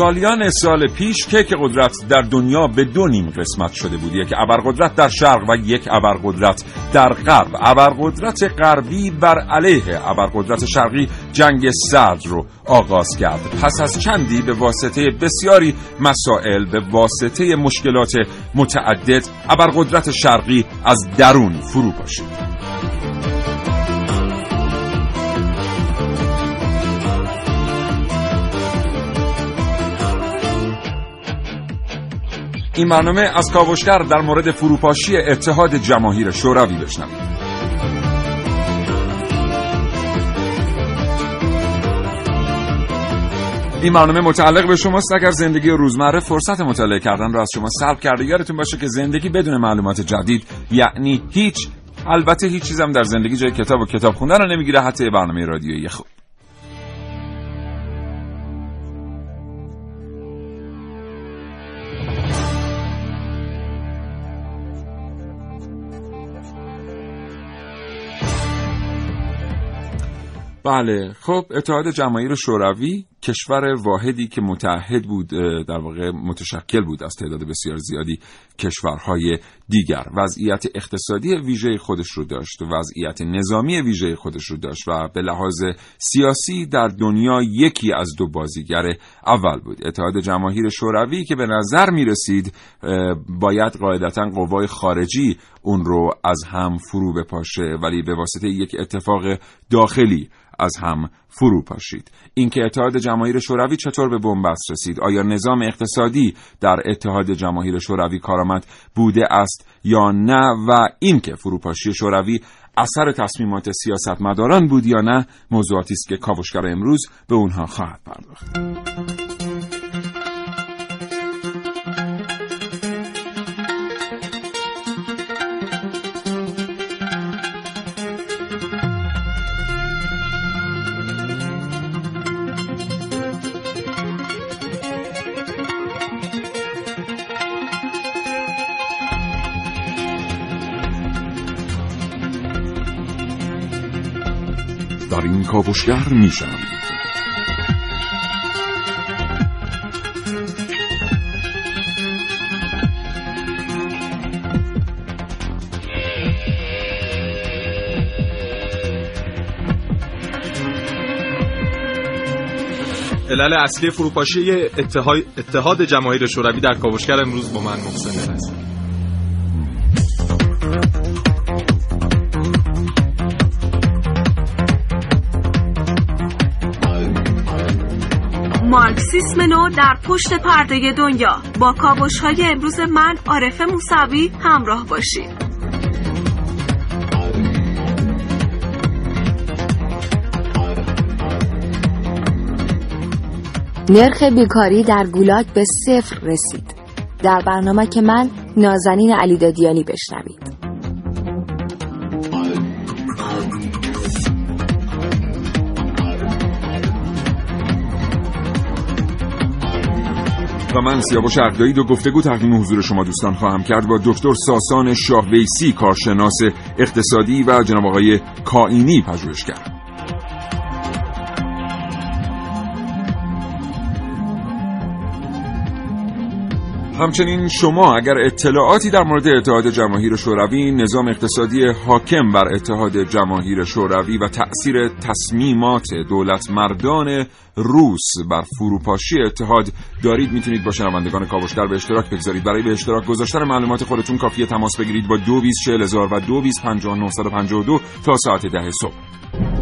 سالیان سال پیش کیک قدرت در دنیا به دو نیم قسمت شده بود. یک ابرقدرت در شرق و یک ابرقدرت در غرب. ابرقدرت غربی بر علیه ابرقدرت شرقی جنگ سرد رو آغاز کرد. پس از چندی به واسطه بسیاری مسائل به واسطه مشکلات متعدد ابرقدرت شرقی از درون فرو پاشید. این برنامه از کاوشگر در مورد فروپاشی اتحاد جماهیر شوروی بشنوید این برنامه متعلق به شماست. اگر زندگی روزمره فرصت مطالعه کردن را از شما سلب کرده یادتون باشه که زندگی بدون معلومات جدید یعنی هیچ البته هیچ چیزم در زندگی جای کتاب و کتاب خوندن رو نمی‌گیره. حتی برنامه رادیویی خوب. بله خب اتحاد جماهیر شوروی کشور واحدی که متحد بود در واقع متشکل بود از تعداد بسیار زیادی کشورهای دیگر. وضعیت اقتصادی ویژه خودش رو داشت وضعیت نظامی ویژه خودش رو داشت و به لحاظ سیاسی در دنیا یکی از دو بازیگر اول بود. اتحاد جماهیر شوروی که به نظر می رسید باید قاعدتا قوای خارجی اون رو از هم فرو بپاشه ولی به واسطه یک اتفاق داخلی از هم فرو پاشید. اینکه اتحاد جماهیر شوروی چطور به بنبست رسید؟ آیا نظام اقتصادی در اتحاد جماهیر شوروی کارآمد بوده است یا نه؟ و اینکه فروپاشی شوروی اثر تصمیمات سیاستمداران بود یا نه موضوعاتی است که کاوشگر امروز به اونها خواهد پرداخت. کاوشگر میشنوید علل اصلی فروپاشی اتحاد, جماهیر شوروی در کاوشگر امروز با من محسن هست مارکسیسم نو در پشت پرده دنیا. با کاوش های امروز من عارف موسوی همراه باشید. نرخ بیکاری در گولاک به صفر رسید. در برنامه که من نازنین علی دادیانی بشنوید. و من سیاوش اقدایی دو گفتگو تقدیم حضور شما دوستان خواهم کرد. با دکتر ساسان شاهویسی کارشناس اقتصادی و جناب آقای کائینی پژوهشگر. همچنین شما اگر اطلاعاتی در مورد اتحاد جماهیر شوروی نظام اقتصادی حاکم بر اتحاد جماهیر شوروی و تأثیر تصمیمات دولت مردان روس بر فروپاشی اتحاد دارید می‌تونید با شنوندگان کاوشگر به اشتراک بگذارید. برای به اشتراک گذاشتن معلومات خودتون کافیه تماس بگیرید با دو و دو تا ساعت ده صبح.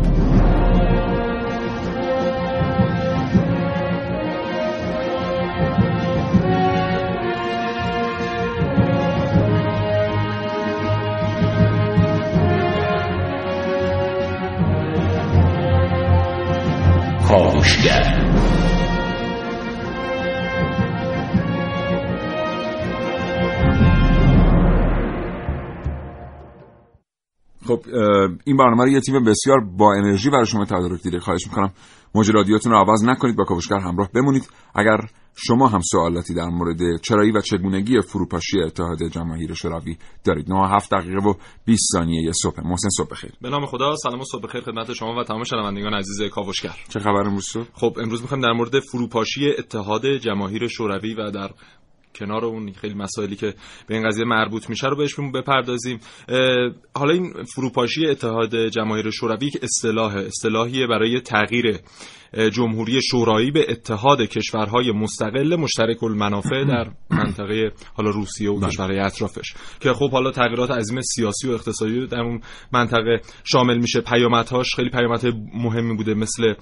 کاوشگر خب این برنامه رو یه تیم بسیار با انرژی برای شما تدارک دیده خواهش می‌کنم. موج رادیوتون رو عوض نکنید با کاوشگر همراه بمونید. اگر شما هم سوالاتی در مورد چرایی و چگونگی فروپاشی اتحاد جماهیر شوروی دارید. 9 7 دقیقه و 20 ثانیه صبح. محسن صبح بخیر. به نام خدا سلام و صبح بخیر خدمت شما و تمام شنوندگان عزیز کاوشگر. چه خبر امروز خب امروز می‌خوایم در مورد فروپاشی اتحاد جماهیر شوروی و در کنار اون خیلی مسائلی که به این قضیه مربوط میشه رو بهشون بپردازیم. حالا این فروپاشی اتحاد جماهیر شوروی یک اصطلاح اصطلاحیه برای تغییر جمهوری شورایی به اتحاد کشورهای مستقل مشترک المنافع در منطقه حالا روسیه و کشورهای اطرافش. که خب حالا تغییرات عظیم سیاسی و اقتصادی در اون منطقه شامل میشه پیامدهاش. خیلی پیامدهای مهمی بوده مثل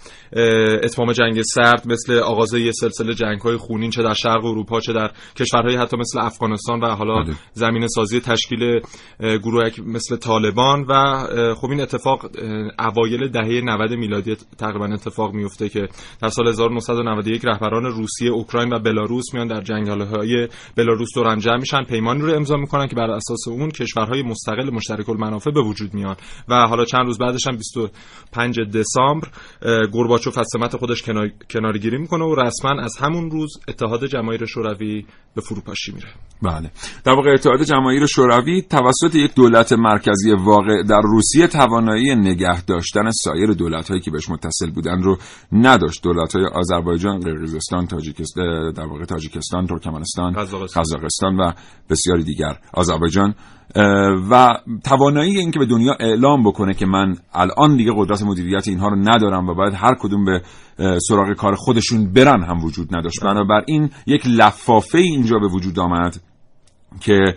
اتمام جنگ سرد مثل آغاز یه سلسله جنگ‌های خونین چه در شرق اروپا چه در کشورهای حتی مثل افغانستان و حالا بله. زمین سازی تشکیل گروه مثل طالبان و خب این اتفاق اوایل دهه 90 میلادی تقریبا اتفاق میفته که در سال 1991 رهبران روسیه، اوکراین و بلاروس میان در جنگالهای بلاروس دور جمع میشن پیمانی رو امضا می‌کنن که بر اساس اون کشورهای مستقل مشترک المنافع به وجود میان. و حالا چند روز بعدش هم 25 دسامبر گورباچوف از سمت خودش کنارگیری می‌کنه و رسما از همون روز اتحاد جماهیر شوروی به فروپاشی میره. بله. در واقع اتحاد جماهیر شوروی توسط یک دولت مرکزی واقع در روسیه توانایی نگه داشتن سایر دولت‌هایی که بهش متصل بودن رو نداشت دولت‌های آذربایجان، قرقیزستان، تاجیکستان در واقع تاجیکستان، ترکمنستان، قزاقستان. و بسیاری دیگر آذربایجان. و توانایی اینکه به دنیا اعلام بکنه که من الان دیگه قدرت مدیریت اینها رو ندارم و باید هر کدوم به سراغ کار خودشون برن هم وجود نداشت. بنابراین یک لفافه اینجا به وجود آمد که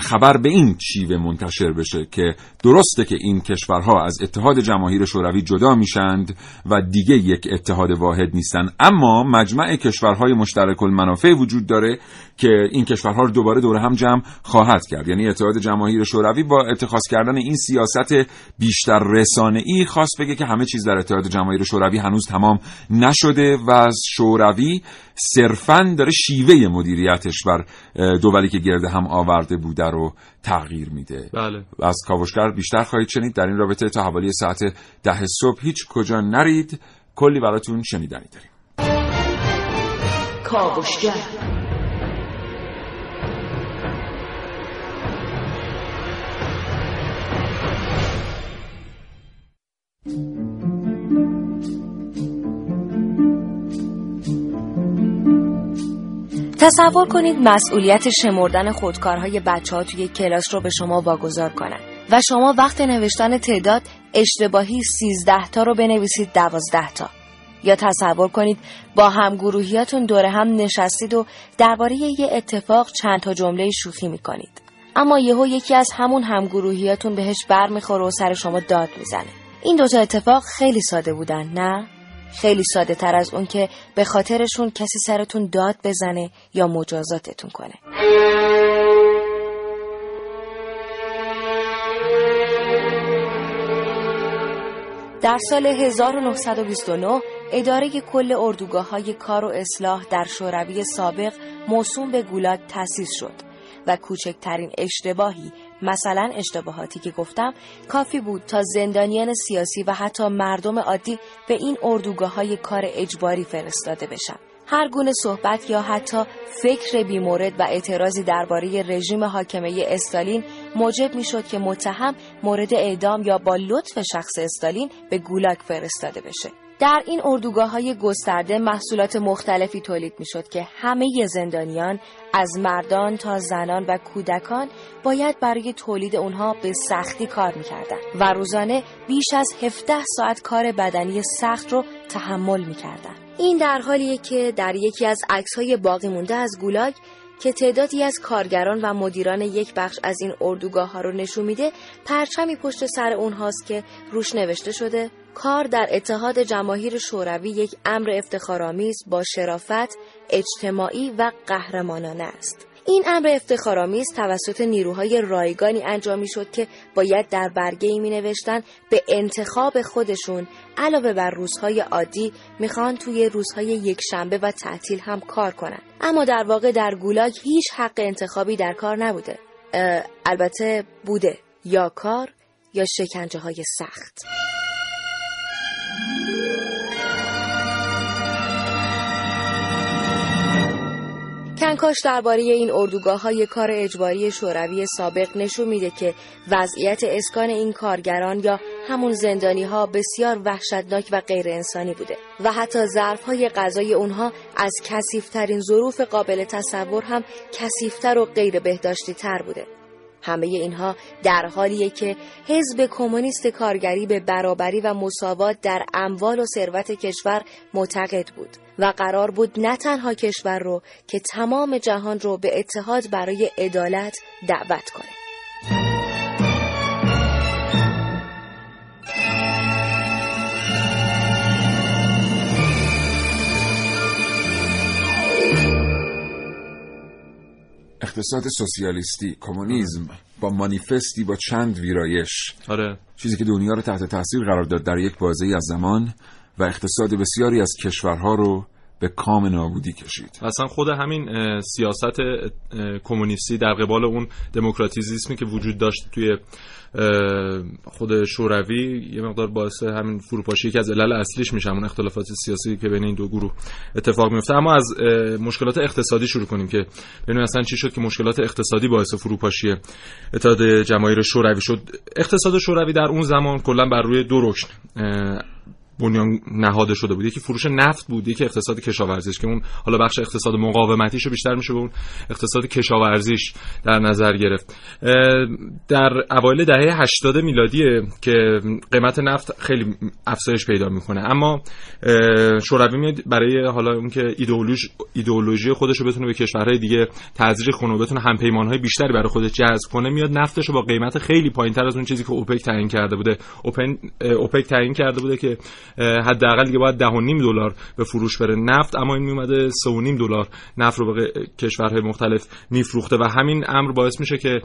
خبر به این شیوه منتشر بشه که درسته که این کشورها از اتحاد جماهیر شوروی جدا میشند و دیگه یک اتحاد واحد نیستن. اما مجمع کشورهای مشترک المنافع وجود داره که این کشورها رو دوباره دور هم جمع خواهد کرد. یعنی اتحاد جماهیر شوروی با اتخاذ کردن این سیاست بیشتر رسانه ای خواست بگه که همه چیز در اتحاد جماهیر شوروی هنوز تمام نشده و شوروی صرفا داره شیوه مدیریتش بر دولی که گرده هم آورده بوده رو تغییر میده. بله. از کاوشگر بیشتر خواهید شنید. در این رابطه تا حوالی ساعت ده صبح هیچ کجا نرید. کلی براتون شنیدنی داریم. کاوشگر. تصور کنید مسئولیت شمردن خودکارهای بچه ها توی کلاس رو به شما واگذار کنن و شما وقت نوشتن تعداد اشتباهی 13 تا رو بنویسید 12 تا. یا تصور کنید با همگروهیاتون دور هم نشستید و درباره یه اتفاق چند تا جمله شوخی می‌کنید. اما یهو یکی از همون همگروهیاتون بهش بر می‌خوره و سر شما داد می‌زنه. این دوتا اتفاق خیلی ساده بودن نه؟ خیلی ساده تر از اون که به خاطرشون کسی سرتون داد بزنه یا مجازاتتون کنه. در سال 1929 اداره کل اردوگاه های کار و اصلاح در شوروی سابق موسوم به گولاگ تأسیس شد و کوچکترین اشتباهی مثلا اشتباهاتی که گفتم کافی بود تا زندانیان سیاسی و حتی مردم عادی به این اردوگاه های کار اجباری فرستاده بشن. هر گونه صحبت یا حتی فکر بیمورد و اعتراضی درباره رژیم حاکمه استالین موجب می شد که متهم مورد اعدام یا با لطف شخص استالین به گولاگ فرستاده بشه. در این اردوگاه های گسترده محصولات مختلفی تولید می شد که همه زندانیان از مردان تا زنان و کودکان باید برای تولید اونها به سختی کار می کردن و روزانه بیش از 17 ساعت کار بدنی سخت رو تحمل می کردن. این در حالیه که در یکی از عکس های باقی مونده از گولاگ که تعدادی از کارگران و مدیران یک بخش از این اردوگاه ها رو نشون میده پرچمی پشت سر اونهاست که روش نوشته شده کار در اتحاد جماهیر شوروی یک امر افتخارآمیز با شرافت اجتماعی و قهرمانانه است. این امر افتخارآمیز توسط نیروهای رایگانی انجام شد که باید در برگه ای می نوشتن به انتخاب خودشون. علاوه بر روزهای عادی می‌خوان توی روزهای یک شنبه و تعطیل هم کار کنند. اما در واقع در گولاگ هیچ حق انتخابی در کار نبوده. البته بوده. یا کار یا شکنجه های سخت. کنکاش درباره این اردوگاه های کار اجباری شوروی سابق نشون میده که وضعیت اسکان این کارگران یا همون زندانی ها بسیار وحشتناک و غیر انسانی بوده و حتی ظرف های غذای اونها از کسیفترین ظروف قابل تصور هم کسیفتر و غیر بهداشتی تر بوده. همه اینها در حالیه که حزب کمونیست کارگری به برابری و مساوات در اموال و ثروت کشور معتقد بود و قرار بود نه تنها کشور رو که تمام جهان رو به اتحاد برای عدالت دعوت کنه. اقتصاد سوسیالیستی کمونیسم با مانیفستی با چند ویرایش. آره. چیزی که دنیا رو تحت تاثیر قرار داد در یک بازه از زمان و اقتصاد بسیاری از کشورها رو به کام نابودی کشید. اصلا خود همین سیاست کمونیستی در قبال اون دموکراتیزیسمی که وجود داشت توی خود شوروی یه مقدار باعث همین فروپاشی که از علل اصلیش میشه اون اختلافات سیاسی که بین این دو گروه اتفاق میفته. اما از مشکلات اقتصادی شروع کنیم که ببینیم اصلا چی شد که مشکلات اقتصادی باعث فروپاشی اتحاد جماهیر شوروی شد. اقتصاد شوروی در اون زمان کلا بر روی دو رکن بنیان نهاده شده بود. یکی فروش نفت بود یکی اقتصاد کشاورزیش که اون حالا بخش اقتصاد مقاومتیش بیشتر میشه به اون اقتصاد کشاورزیش در نظر گرفت. در اوایل دهه 80 میلادی که قیمت نفت خیلی افزایش پیدا می‌کنه. اما شوروی میاد برای حالا اون که ایدئولوژی ایدئولوژی خودش رو بتونه به کشورهای دیگه تزریق کنه و بتونه همپیمانهای بیشتری برای خودش جذب کنه میاد نفتش رو با قیمت خیلی پایینتر از اون چیزی که اوپک تعیین کرده بوده اوپک تعیین کرده بوده که حداقل دیگه باید 10.5 دلار به فروش بره. نفت اما این میومده 3.5 دلار. نفت رو به کشورهای مختلف میفروخته و همین امر باعث میشه که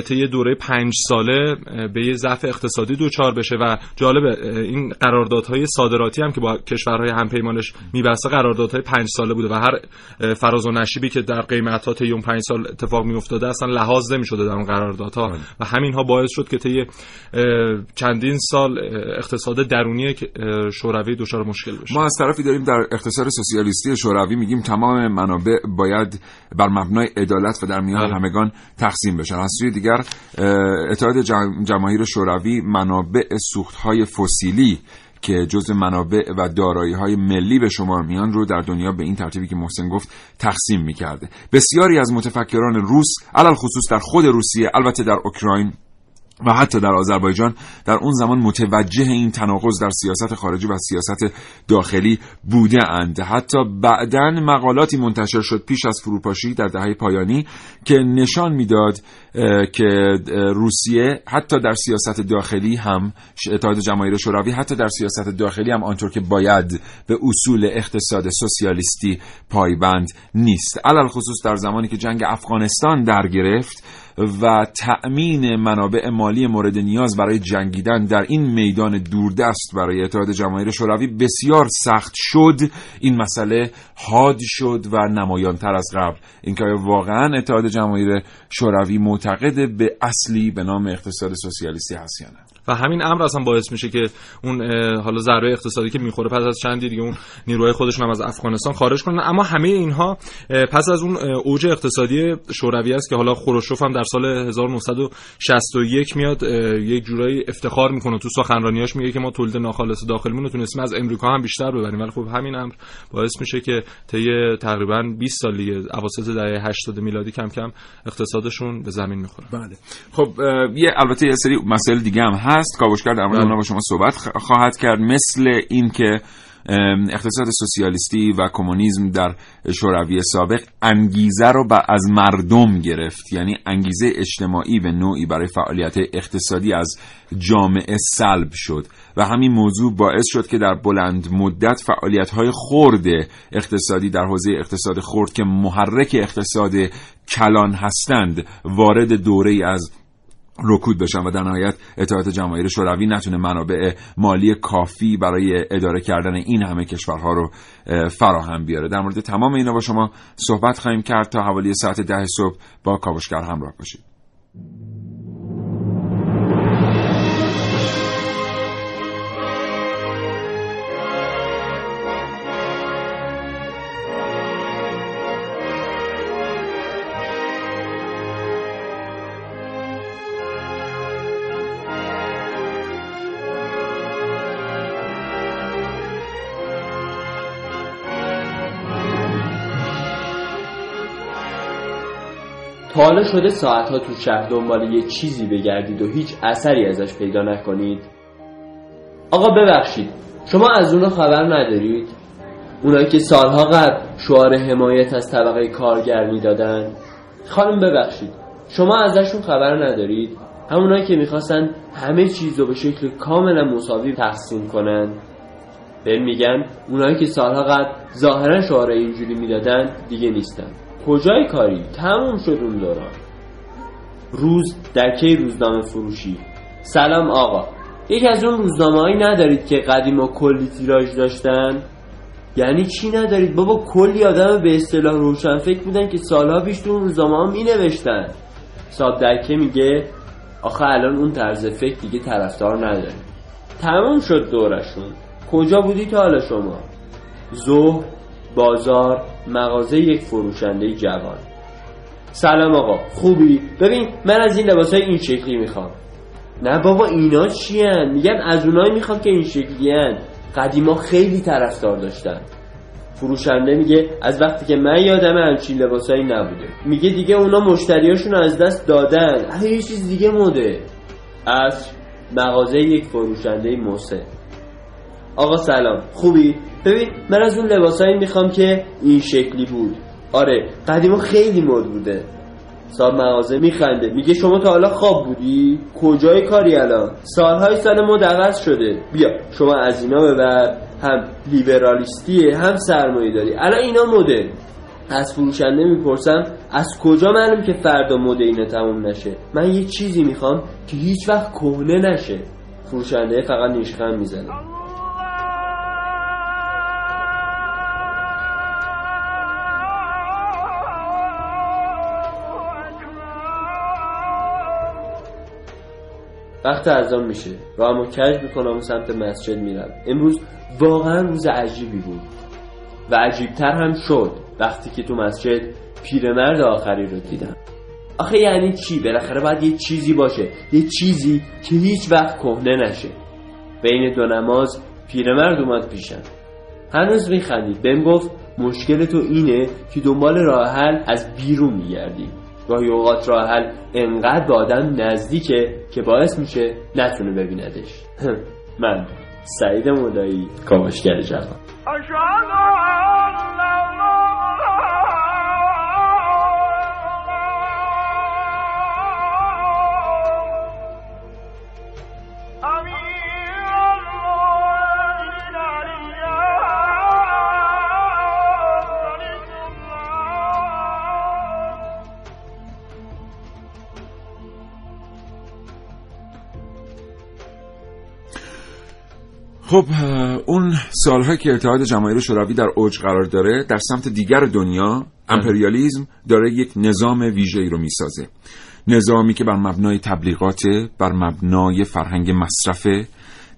طی دوره 5 ساله به یه ضعف اقتصادی دوچار بشه و جالب این قراردادهای صادراتی هم که با کشورهای همپیمانش میبسته قراردادهای 5 ساله بوده و هر فراز و نشیبی که در قیمت ها طی اون 5 سال اتفاق میافتاده اصلا لحاظ نمی‌شده در اون قراردادها. بله. و همین ها باعث شد که طی چندین سال اقتصاد درونی شوروی دچار مشکل بشه. ما از طرفی داریم در اقتصاد سوسیالیستی شوروی میگیم تمام منابع باید بر مبنای عدالت و در میان بله. همگان تقسیم بشن. از سوی دیگر اتحاد جماهیر شوروی منابع های فسیلی که جز منابع و دارایی های ملی به شمار میان رو در دنیا به این ترتیبی که محسن گفت تقسیم می‌کرده. بسیاری از متفکران روس علل خصوص در خود روسیه البته در اوکراین و حتی در آذربایجان در اون زمان متوجه این تناقض در سیاست خارجی و سیاست داخلی بوده اند حتی بعدا مقالاتی منتشر شد پیش از فروپاشی در دهه پایانی که نشان می‌داد که روسیه حتی در سیاست داخلی هم اتحاد جماهیر شوروی حتی در سیاست داخلی هم آنطور که باید به اصول اقتصاد سوسیالیستی پایبند نیست. علل خصوص در زمانی که جنگ افغانستان در گرفت و تأمین منابع مالی مورد نیاز برای جنگیدن در این میدان دوردست برای اتحاد جماهیر شوروی بسیار سخت شد. این مسئله حاد شد و نمایانتر از قبل. اینکه واقعا اتحاد جماهیر شوروی معتقد به اصلی به نام اقتصاد سوسیالیستی هست یا نه و همین امر اصلا باعث میشه که اون حالا ضربه اقتصادی که می‌خوره پس از چندی دیگه اون نیروهای خودشون هم از افغانستان خارج کنن. اما همه اینها پس از اون اوج اقتصادی شوروی است که حالا خروشوف هم در سال 1961 میاد یک جورایی افتخار می‌کنه. تو سخنرانیاش میگه که ما تولید ناخالص داخلیمون رو تونستیم از امریکا هم بیشتر ببریم. ولی خب همین امر باعث میشه که طی تقریبا 20 سال دیگه اواسط دهه 80 میلادی کم کم اقتصادشون به زمین می‌خوره. بله. خب یه البته یه سری مسائل دیگه هم هست. کاوشگر در مورد بله. با شما صحبت خواهد کرد. مثل اینکه اقتصاد سوسیالیستی و کمونیسم در شوروی سابق انگیزه رو از مردم گرفت. یعنی انگیزه اجتماعی به نوعی برای فعالیت اقتصادی از جامعه سلب شد و همین موضوع باعث شد که در بلند مدت فعالیت های خرد اقتصادی در حوزه اقتصاد خرد که محرک اقتصاد کلان هستند وارد دوره از رکود بشن و در نهایت اطاعت جماهیر شوروی نتونه منابع مالی کافی برای اداره کردن این همه کشورها رو فراهم بیاره. در مورد تمام اینا با شما صحبت خواهیم کرد تا حوالی ساعت ده صبح با کاوشگر همراه باشید. حالا شده ساعتها تو شهر دنبال یه چیزی بگردید و هیچ اثری ازش پیدا نکنید. آقا ببخشید شما از اونا خبر ندارید؟ اونایی که سالها قبل شعار حمایت از طبقه کارگر می‌دادن. خانم ببخشید شما ازشون خبر ندارید؟ همونایی که می‌خواستن همه چیز رو به شکل کاملا مساوی تقسیم کنن. به میگن اونایی که سالها قبل ظاهرا شعار اینجوری می‌دادن دیگه نیستن. کجای کاری؟ تموم شد اون دوران. روز در کی روزنامه فروشی. سلام آقا. یکی از اون روزنامه هایی ندارید که قدیم کلی تیراژ داشتن؟ یعنی چی ندارید؟ بابا کلی آدم به اصطلاح روشن فکر بودن که سالها پیش تو روزنامه ها می نوشتن صاحب درکه میگه آخه الان اون طرز فکر دیگه طرفدار نداره تموم شد دورشون. کجا بودی تا حالا شما؟ ظهر بازار مغازه یک فروشنده جوان. سلام آقا خوبی؟ ببین من از این لباس های این شکلی می‌خوام. نه بابا اینا چی هن؟ میگن از اونایی می‌خوام که این شکلی هن قدیما خیلی طرفدار داشتن. فروشنده میگه از وقتی که من یادم همچین لباسایی نبوده. میگه دیگه اونا مشتریاشون از دست دادن. یه چیز دیگه مده از مغازه یک فروشنده موسه آقا سلام. خوبی؟ ببین من از اون لباسایی می‌خوام که این شکلی بود. آره قدیما خیلی مد بوده. صاحب مغازه میخنده. میگه شما تا حالا خواب بودی؟ کجای کاری الان؟ سالهای سال مد عوض شده. بیا شما از اینا ببر. هم لیبرالیستیه هم سرمایه داری. الان اینا مده. از فروشنده می‌پرسم از کجا معلوم که فردا مد اینا تموم نشه؟ من یه چیزی می‌خوام که هیچ وقت کهنه نشه. فروشنده فقط نیشخند می‌زنه. وقت اذان میشه راهمو کج می‌کنم و سمت مسجد میرم امروز واقعا روز عجیبی بود و عجیبتر هم شد وقتی که تو مسجد پیرمرد آخری رو دیدم. آخه یعنی چی؟ بالاخره باید یه چیزی باشه. یه چیزی که هیچ وقت کهنه نشه. بین دو نماز پیرمرد اومد پیشم. هنوز میخندید. بهم گفت مشکل تو اینه که دنبال راه حل از بیرون میگردی. گاهی اوقات راه حل انقدر به آدم نزدیکه که باعث میشه نتونه ببیندش. من سعید مولایی کامشگر جوان. خب اون سالهایی که اتحاد جماهیر شوروی در اوج قرار داره در سمت دیگر دنیا امپریالیزم داره یک نظام ویژه‌ای رو می‌سازه. نظامی که بر مبنای تبلیغات بر مبنای فرهنگ مصرفه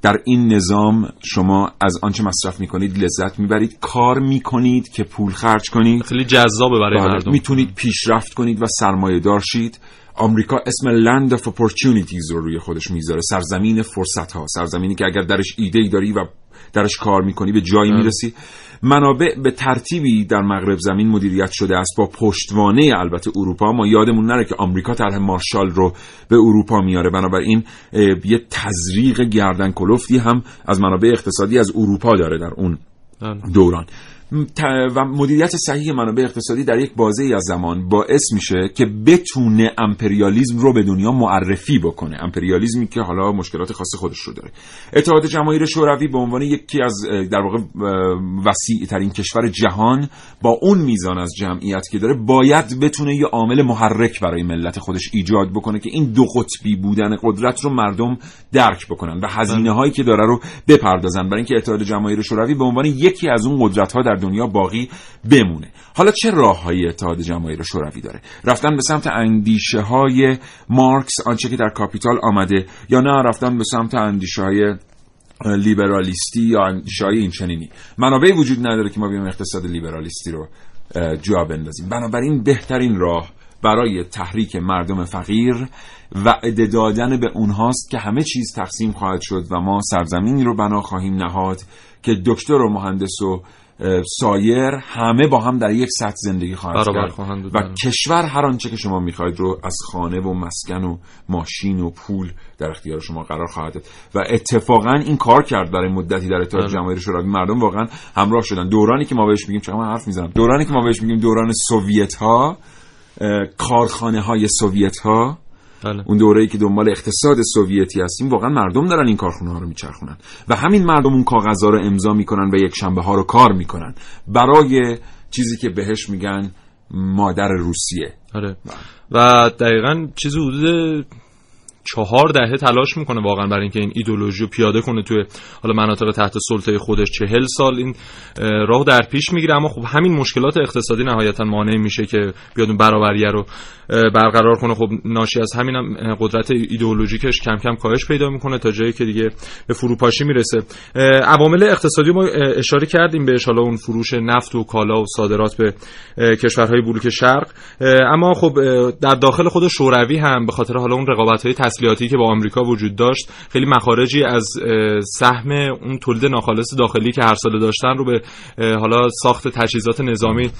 در این نظام شما از آنچه مصرف می‌کنید لذت می‌برید کار می‌کنید که پول خرج کنید. خیلی جذابه برای بله. مردم. می‌تونید پیشرفت کنید و سرمایه دارشید آمریکا اسم Land of Opportunities رو روی خودش می‌ذاره سرزمین فرصت ها سرزمینی که اگر درش ایده ای داری و درش کار می‌کنی به جایی می‌رسی. منابع به ترتیبی در مغرب زمین مدیریت شده است. با پشتوانه البته اروپا. ما یادمون نره که آمریکا طرح مارشال رو به اروپا میاره. بنابراین یه تزریق گردن کلفتی هم از منابع اقتصادی از اروپا داره در اون دوران. و مدیریت صحیح منابع اقتصادی در یک بازه ای از زمان باعث میشه که بتونه امپریالیزم رو به دنیا معرفی بکنه. امپریالیزمی که حالا مشکلات خاص خودش رو داره. اتحاد جماهیر شوروی به عنوان یکی از در واقع وسیع ترین کشور جهان با اون میزان از جمعیت که داره باید بتونه یه عامل محرک برای ملت خودش ایجاد بکنه که این دو قطبی بودن قدرت رو مردم درک بکنن و هزینه هایی که داره رو بپردازن. برای اینکه اتحاد جماهیر شوروی به عنوان یکی از اون قدرت ها در دنیا باقی بمونه. حالا چه راه های اتحاد جماهیر شوروی داره؟ رفتن به سمت اندیشه های مارکس آنچه که در کاپیتال آمده یا نه رفتن به سمت اندیشه های لیبرالیستی یا اندیشه های این چنینی منابعی وجود نداره که ما بیایم اقتصاد لیبرالیستی رو جا بندازیم. بنابراین بهترین راه برای تحریک مردم فقیر وعده دادن به اونهاست که همه چیز تقسیم خواهد شد و ما سرزمینی رو بنا خواهیم نهاد که دکتر و مهندس و سایر همه با هم در یک سطح زندگی خواهند کرد. و بله. کشور هر آنچه که شما می‌خواهید رو از خانه و مسکن و ماشین و پول در اختیار شما قرار خواهد داد. و اتفاقا این کار کرد برای مدتی در اتحاد بله. جماهیر شوروی. مردم واقعا همراه شدن. دورانی که ما بهش میگیم چقدر حرف می‌زنم. دورانی که ما بهش میگیم دوران سوویت ها کارخانه های سوویت ها بله. اون دوره‌ای که دنبال اقتصاد سوویتی هستیم واقعا مردم دارن این کارخونه ها رو میچرخونن و همین مردم اون کاغذها رو امضا می‌کنن و یک شنبه ها رو کار می‌کنن برای چیزی که بهش میگن مادر روسیه آره. و دقیقا چیزی حدود چهار دهه تلاش می‌کنه واقعا برای اینکه این ایدولوژی رو پیاده کنه توی حالا مناطق تحت سلطه خودش چهل سال این راه در پیش می‌گیره. اما خب همین مشکلات اقتصادی نهایتا مانع میشه که بیاد اون برابریه رو برقرار کنه. خب ناشی از همین هم قدرت ایدئولوژیکش کم کم کاهش پیدا می‌کنه تا جایی که دیگه به فروپاشی می‌رسه. عوامل اقتصادی ما اشاره کردیم بهش حالا اون فروش نفت و کالا و صادرات به کشورهای بلوک شرق. اما خب در داخل خود شوروی هم به خاطر حالا اون رقابت های تسلیحاتی که با آمریکا وجود داشت خیلی مخارجی از سهم اون تولید ناخالص داخلی که هر ساله داشتن رو به حالا ساخت تجهیزات نظامی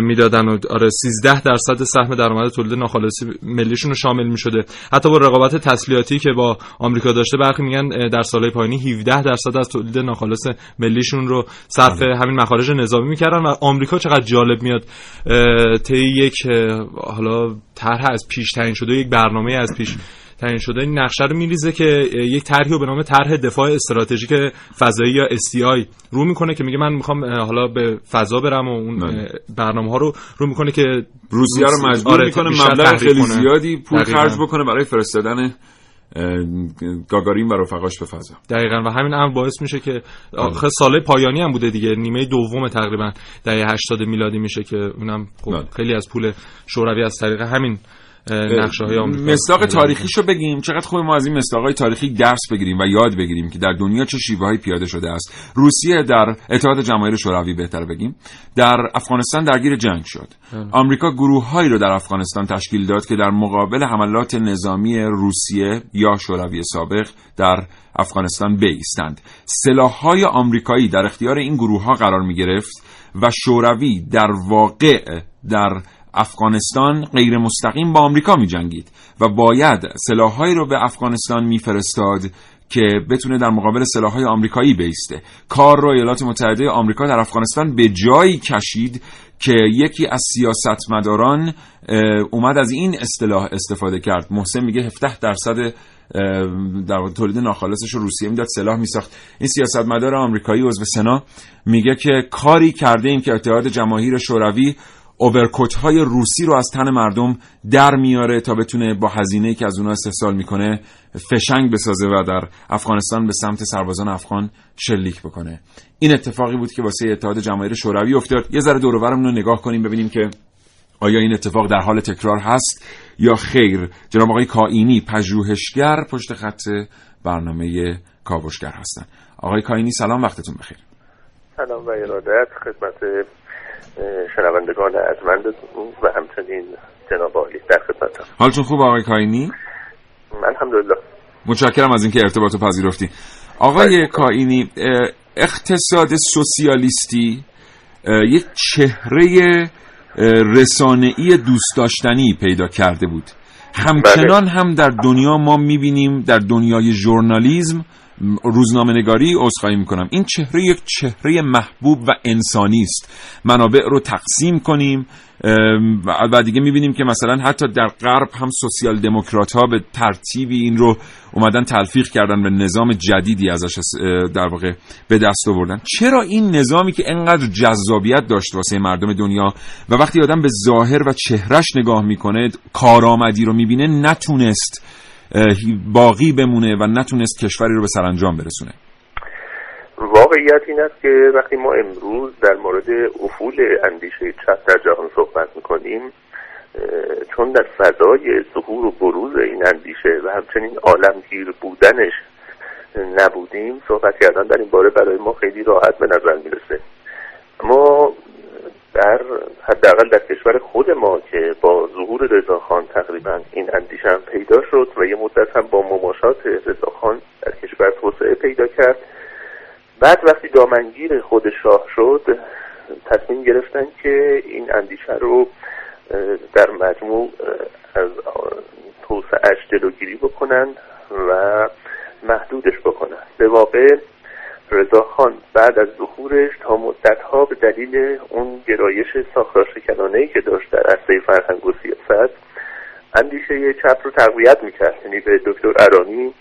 می‌دادن و آره 13 درصد سهم درآمد تولید ناخالص ملیشون رو شامل می‌شده حتی با رقابت تسلیحاتی که با آمریکا داشته برخی میگن در سالهای پایانی 17 درصد از تولید ناخالص ملیشون رو صرف آره. همین مخارج نظامی می‌کردن و آمریکا چقدر جالب میاد طی یک حالا طرح از پیش تعیین شده یک برنامه از پیش تعیین شده این نقشه رو میریزه که یک طرحی رو به نام طرح دفاع استراتژیک فضایی یا SDI رو می‌کنه که میگه من می‌خوام حالا به فضا برم و اون بله. برنامه ها رو رو می‌کنه که روسیه رو مجبور آره می‌کنه مبلغ خیلی زیادی پول خرج بکنه برای فرستادن گاگارین و رفقاش به فضا. دقیقا. و همین امر باعث میشه که آخه سال پایانی هم بوده دیگه. نیمه دوم تقریبا دهه 80 میلادی میشه که اونم خب بله. خیلی از پول شوروی از طریق همین نقشه های آمریکا مصداق تاریخیشو بگیم. چقدر خوب ما از این مصداقهای تاریخی درس بگیریم و یاد بگیریم که در دنیا چه شیوه پیاده شده است. روسیه در اتحاد جماهیر شوروی بهتر بگیم. در افغانستان درگیر جنگ شد. بله. آمریکا گروههایی رو در افغانستان تشکیل داد که در مقابل حملات نظامی روسیه یا شوروی سابق در افغانستان بیستند. سلاحهای آمریکایی در اختیار این گروه ها قرار می گرفت و شوروی در واقع در افغانستان غیر مستقیم با آمریکا می جنگید و باید سلاحهایی رو به افغانستان میفرستاد که بتونه در مقابل سلاحهای آمریکایی بیسته. کار رو ایالات متحده آمریکا در افغانستان به جایی کشید که یکی از سیاستمداران اومد از این اصطلاح استفاده کرد. محسن میگه 17 درصد در تولید ناخالصش رو روسیه می‌داد سلاح میساخت. این سیاستمدار آمریکایی عضو سنا میگه که کاری کرده ایم که اتحاد جماهیر شوروی اوورکوت های روسی رو از تن مردم در میاره تا بتونه با هزینه که از اونها استحصال می‌کنه فشنگ بسازه و در افغانستان به سمت سربازان افغان شلیک بکنه. این اتفاقی بود که واسه اتحاد جماهیر شوروی افتاد. یه ذره دور رو نگاه کنیم ببینیم که آیا این اتفاق در حال تکرار هست یا خیر. جناب آقای کائینی پژوهشگر پشت خط برنامه کاوشگر هستن. آقای کائینی سلام وقتتون بخیر. سلام و ارادت خدمت شنوندگان ارجمندتون و همچنین جناب عالی در خدمتم حالتون خوب آقای کاینی؟ الحمدلله. متشکرم از اینکه ارتباط رو پذیرفتی. آقای کاینی اقتصاد سوسیالیستی یک چهره رسانه‌ای دوست داشتنی پیدا کرده بود. همچنان بله. هم در دنیا ما می‌بینیم در دنیای ژورنالیزم روزنامه نگاری عذرخواهی می‌کنم. این چهره یک چهره محبوب و انسانی است. منابع رو تقسیم کنیم و دیگه می‌بینیم که مثلا حتی در غرب هم سوسیال دموکرات ها به ترتیبی این رو اومدن تلفیق کردن به نظام جدیدی ازش در واقع به دست آوردن. چرا این نظامی که انقدر جذابیت داشت واسه مردم دنیا و وقتی آدم به ظاهر و چهرش نگاه می‌کنه کارآمدی رو می‌بینه نتونست باقی بمونه و نتونست کشوری رو به سرانجام برسونه. واقعیت این است که وقتی ما امروز در مورد افول اندیشه چپ در جهان صحبت می‌کنیم چون در فضای ظهور و بروز این اندیشه و همچنین عالمگیر بودنش نبودیم صحبت کردن در این باره برای ما خیلی راحت به نظر می‌رسه. اما در حداقل در کشور خود ما که با ظهور رضاخان تقریبا این اندیشه هم پیدا شد و یه مدت هم با مماشات رضاخان در کشور توسعه پیدا کرد. بعد وقتی دامنگیر خود شاه شد تصمیم گرفتن که این اندیشه رو در مجموع از توسعهش جلوگیری بکنند و محدودش بکنند به واقع رضاخان بعد از ظهورش تا مدتها به دلیل اون گرایش ساختارشکنانه که داشت در عرصه فرهنگ و سیاست اندیشه چپ رو تقویت می‌کرد یعنی به دکتر ارانی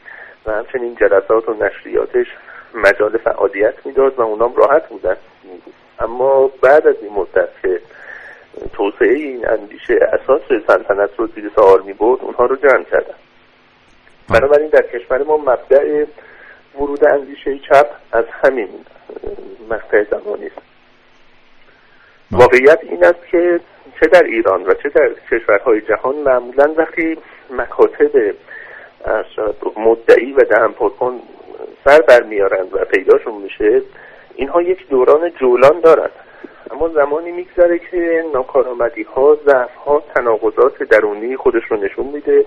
و همچنین جلسات و نشریاتش مجال فعالیت می‌داد و اونام راحت بودن اما بعد از این مدت که توسعه این اندیشه اساس سلطنت رو زیر سوال می برد اونها رو جمع کردن بله. بنابراین در کشور ما مبدع ورود اندیشه چپ از همین مقطع زمانی است. بله. واقعیت این است که چه در ایران و چه در کشورهای جهان معمولا وقتی مکاتب مدعی و دهن پرکن سر برمیارند و پیداشون میشه اینها یک دوران جولان دارند. اما زمانی میگذره که ناکارآمدی ها ضعف ها تناقضات درونی خودش رو نشون میده.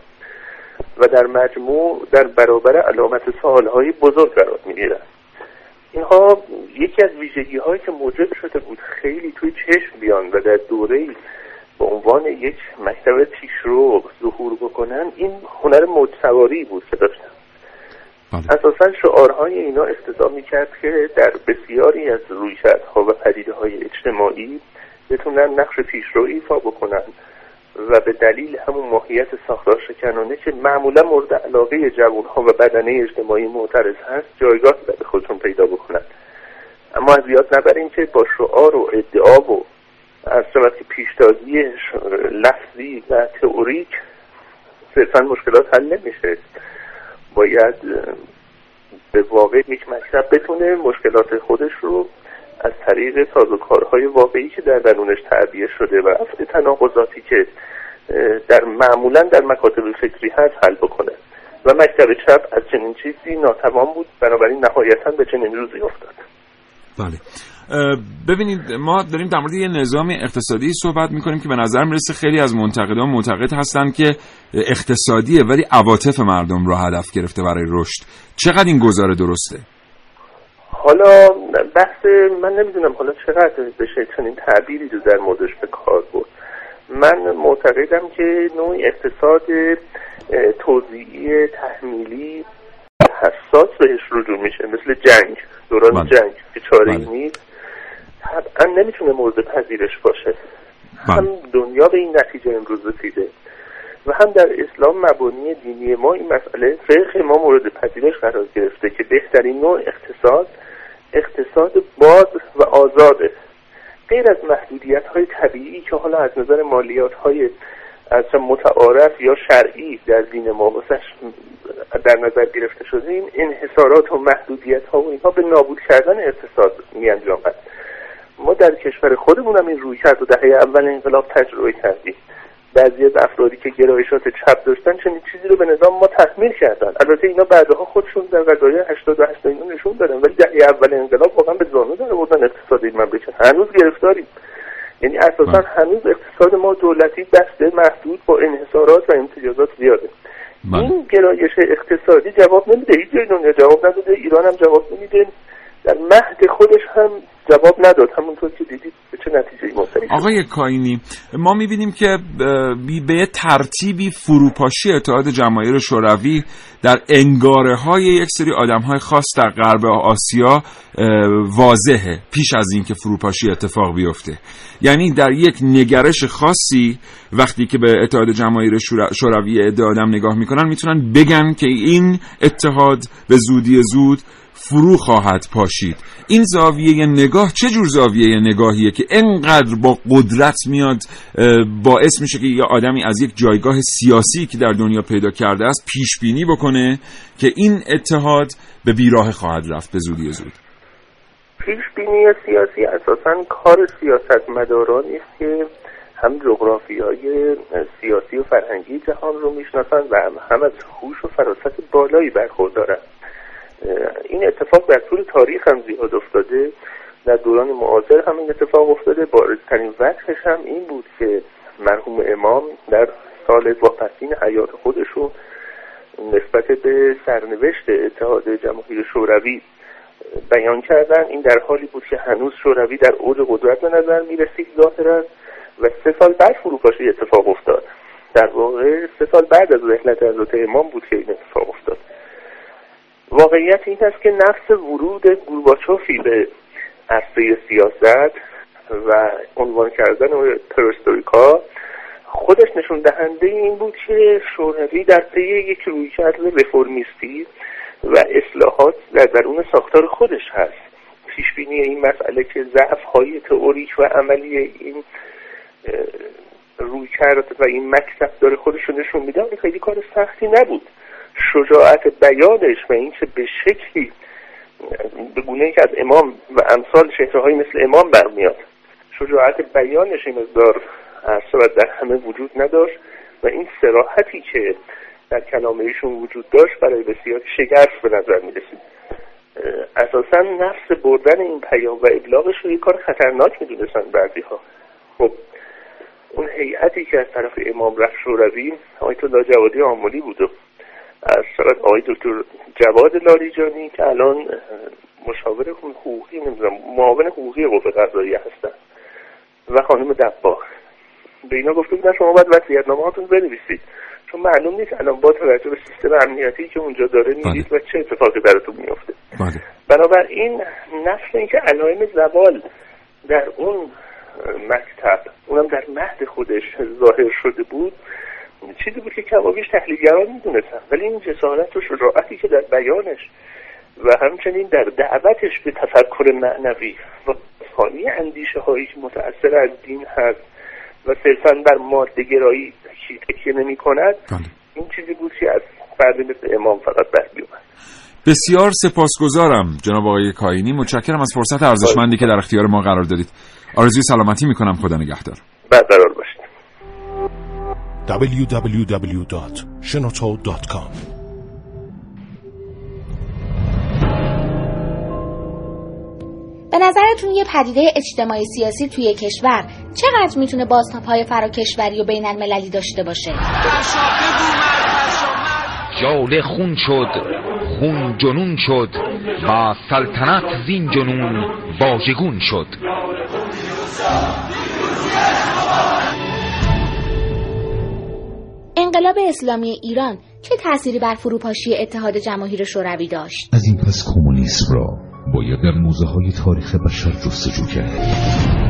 و در مجموع در برابر علامت سوال های بزرگ قرار می‌گیرن اینها یکی از ویژگی هایی که موجب شده بود خیلی توی چشم بیان و در دوره به عنوان یک مکتب پیشرو ظهور بکنن این هنر مجسواری بود که داشتن. بله. اساسا شعارهای اینا اقتضا می‌کرد که در بسیاری از رویکردها و پدیده های اجتماعی بتونن نقش پیشرو ایفا بکنن. و به دلیل همون ماهیت ساختار شکنانه که معمولا مورد علاقه جوانها و بدنه اجتماعی معترض هست جایگاه به خودشون پیدا بکنن. اما از یاد نبرین که با شعار و ادعا و از که پیشتازی لفظی و تئوریک صرفا مشکلات حل نمیشه. باید به واقع یک مکتب بتونه مشکلات خودش رو از طریق سازوکارهای واقعی که در درونش تعبیه شده و افت تناقضاتی که در معمولا در مکاتب فکری هست حل بکنه. و مکتب چپ از چنین چیزی ناتوان بود. بنابراین نهایتا به چنین روزی افتاد. بله. ببینید ما داریم در مورد یه نظام اقتصادی صحبت می‌کنیم که به نظر می‌رسه خیلی از منتقدان معتقد هستن که اقتصادیه ولی عواطف مردم رو هدف گرفته برای رشد. چقدر این گزاره درسته؟ حالا بحث من نمی‌دونم حالا چقدر بشه چنین تعبیری رو در موردش به کار بود من معتقدم که نوع اقتصاد توضیحی تحمیلی حساس بهش رجوع میشه مثل جنگ دوران بله. جنگ که چاره بله. نیست طبعا نمی‌تونه مورد پذیرش باشه بله. هم دنیا به این نتیجه امروز رسیده و هم در اسلام مبانی دینی ما این مسئله فقه ما مورد پذیرش قرار گرفته که بهترین نوع اقتصاد اقتصاد باز و آزاده. غیر از محدودیت های طبیعی که حالا از نظر مالیات های از متعارف یا شرعی در دین ما در نظر گرفته شدیم انحصارات و محدودیت ها و اینها به نابود کردن اقتصاد می انجامد ما در کشور خودمون هم این روی کرد و دهه اول انقلاب تجربه کردیم. بعضی از افرادی که گرایشات چپ داشتن چنین چیزی رو به نظام ما تحمیل کردن. البته اینا بعدها خودشون در قضایه 88 اینو نشون دادن ولی دهه اول انقلاب واقعا به زانو در آوردن اقتصاد این مملکت. هنوز گرفتاریم. یعنی اساسا بله. هنوز اقتصاد ما دولتی بسته محدود با انحصارات و امتیازات زیاده. بله. این گرایش اقتصادی جواب نمیده. هیچ جای دنیا جواب نداده. ایران هم جواب نمیده. در مهد خودش هم جواب نداد. همونطور که دیدید به چه نتیجه منتهی آقای کاینی ما می‌بینیم که به ترتیبی فروپاشی اتحاد جماهیر شوروی در انگاره های یک سری آدم های خاص در غرب آسیا واضحه پیش از اینکه فروپاشی اتفاق بیفته. یعنی در یک نگرش خاصی وقتی که به اتحاد جماهیر شوروی ادعا آدم نگاه می‌کنن می‌تونن بگن که این اتحاد به زودی زود فرو خواهد پاشید. این زاویه نگاه چه جور زاویه نگاهیه که انقدر با قدرت میاد باعث میشه که یه آدمی از یک جایگاه سیاسی که در دنیا پیدا کرده است پیش بینی بکنه که این اتحاد به بیراه خواهد رفت به زودی زود. پیش بینی سیاسی اساسا کار سیاست مدارانی است که هم جغرافی های سیاسی و فرهنگی جهان رو می‌شناسند و هم از هوش و فراست بالایی برخوردارند. این اتفاق در طول تاریخ هم زیاد افتاده. در دوران معاصر هم این اتفاق افتاده. بارزترین وجهش هم این بود که مرحوم امام در سال واپسین حیات خودش رو نسبت به سرنوشت اتحاد جماهیر شوروی بیان کردن. این در حالی بود که هنوز شوروی در اوج قدرت به نظر می رسید ظاهرا و سه سال بعد فروپاشی اتفاق افتاد. در واقع سه سال بعد از رحلت حضرت امام بود که این اتفاق افتاد. واقعیت این است که نفس ورود گورباچوفی به عرصه سیاست و عنوان کردن پرستوریکا خودش نشون دهنده این بود که شوروی در طی یک رویکرد رفرمیستی و اصلاحات در درون ساختار خودش هست. پیش بینی این مسئله که ضعف های تئوریک و عملی این روی و این مکتب داره خودش رو نشون میده خیلی کار سختی نبود. شجاعت بیانش و اینکه به شکلی به گونه که از امام و امثال شهرهایی مثل امام برمیاد شجاعت بیانش این مقدار و در همه وجود نداشت و این سراحتی که در کلام ایشون وجود داشت برای بسیار شگرف به نظر می رسید اساسا نفس بردن این پیام و ابلاغش رو یک کار خطرناک می دونستن بعضی ها خب اون هیئتی که از طرف امام رفت شوروی آیت الله جوادی آمولی بود از آقای دکتر جواد لاریجانی که الان مشاور حقوقی نمی‌دونم معاون حقوقی قوه قضاییه هستن و خانم دباغ به اینا گفته بودن شما باید وصیت نامه هاتون بنویسید چون معلوم نیست الان با توجه به سیستم امنیتی که اونجا داره می‌دید بله. و چه اتفاقی براتون میفته بله. بنابراین نسل اینکه علائم زوال در اون مکتب اونم در مهد خودش ظاهر شده بود چیزی بود که کمابیش تحلیلگران می‌دونستن ولی این جسارت و شجاعتی که در بیانش و همچنین در دعوتش به تفکر معنوی و خانی اندیشه هایی که متأثر از دین هست و صرفا بر ماده گرایی تکیه نمی کند بله. این چیزی بود که از فردی مثل امام فقط بر بسیار سپاسگزارم جناب آقای کاینی. متشکرم از فرصت ارزشمندی که در اختیار ما قرار دادید. آرزوی سلامتی می‌کنم. خدا نگهدار. برقرار باشید. www.shenoto.com به نظرتون یه پدیده اجتماعی سیاسی توی کشور چقدر می‌تونه بازتابهای فراکشوری و بین المللی داشته باشه؟ جاله خون شد خون جنون شد و سلطنت زین جنون واژگون شد انقلاب اسلامی ایران چه تأثیری بر فروپاشی اتحاد جماهیر شوروی داشت؟ از این پس کمونیسم را باید در موزه های تاریخ بشر جستجو کرد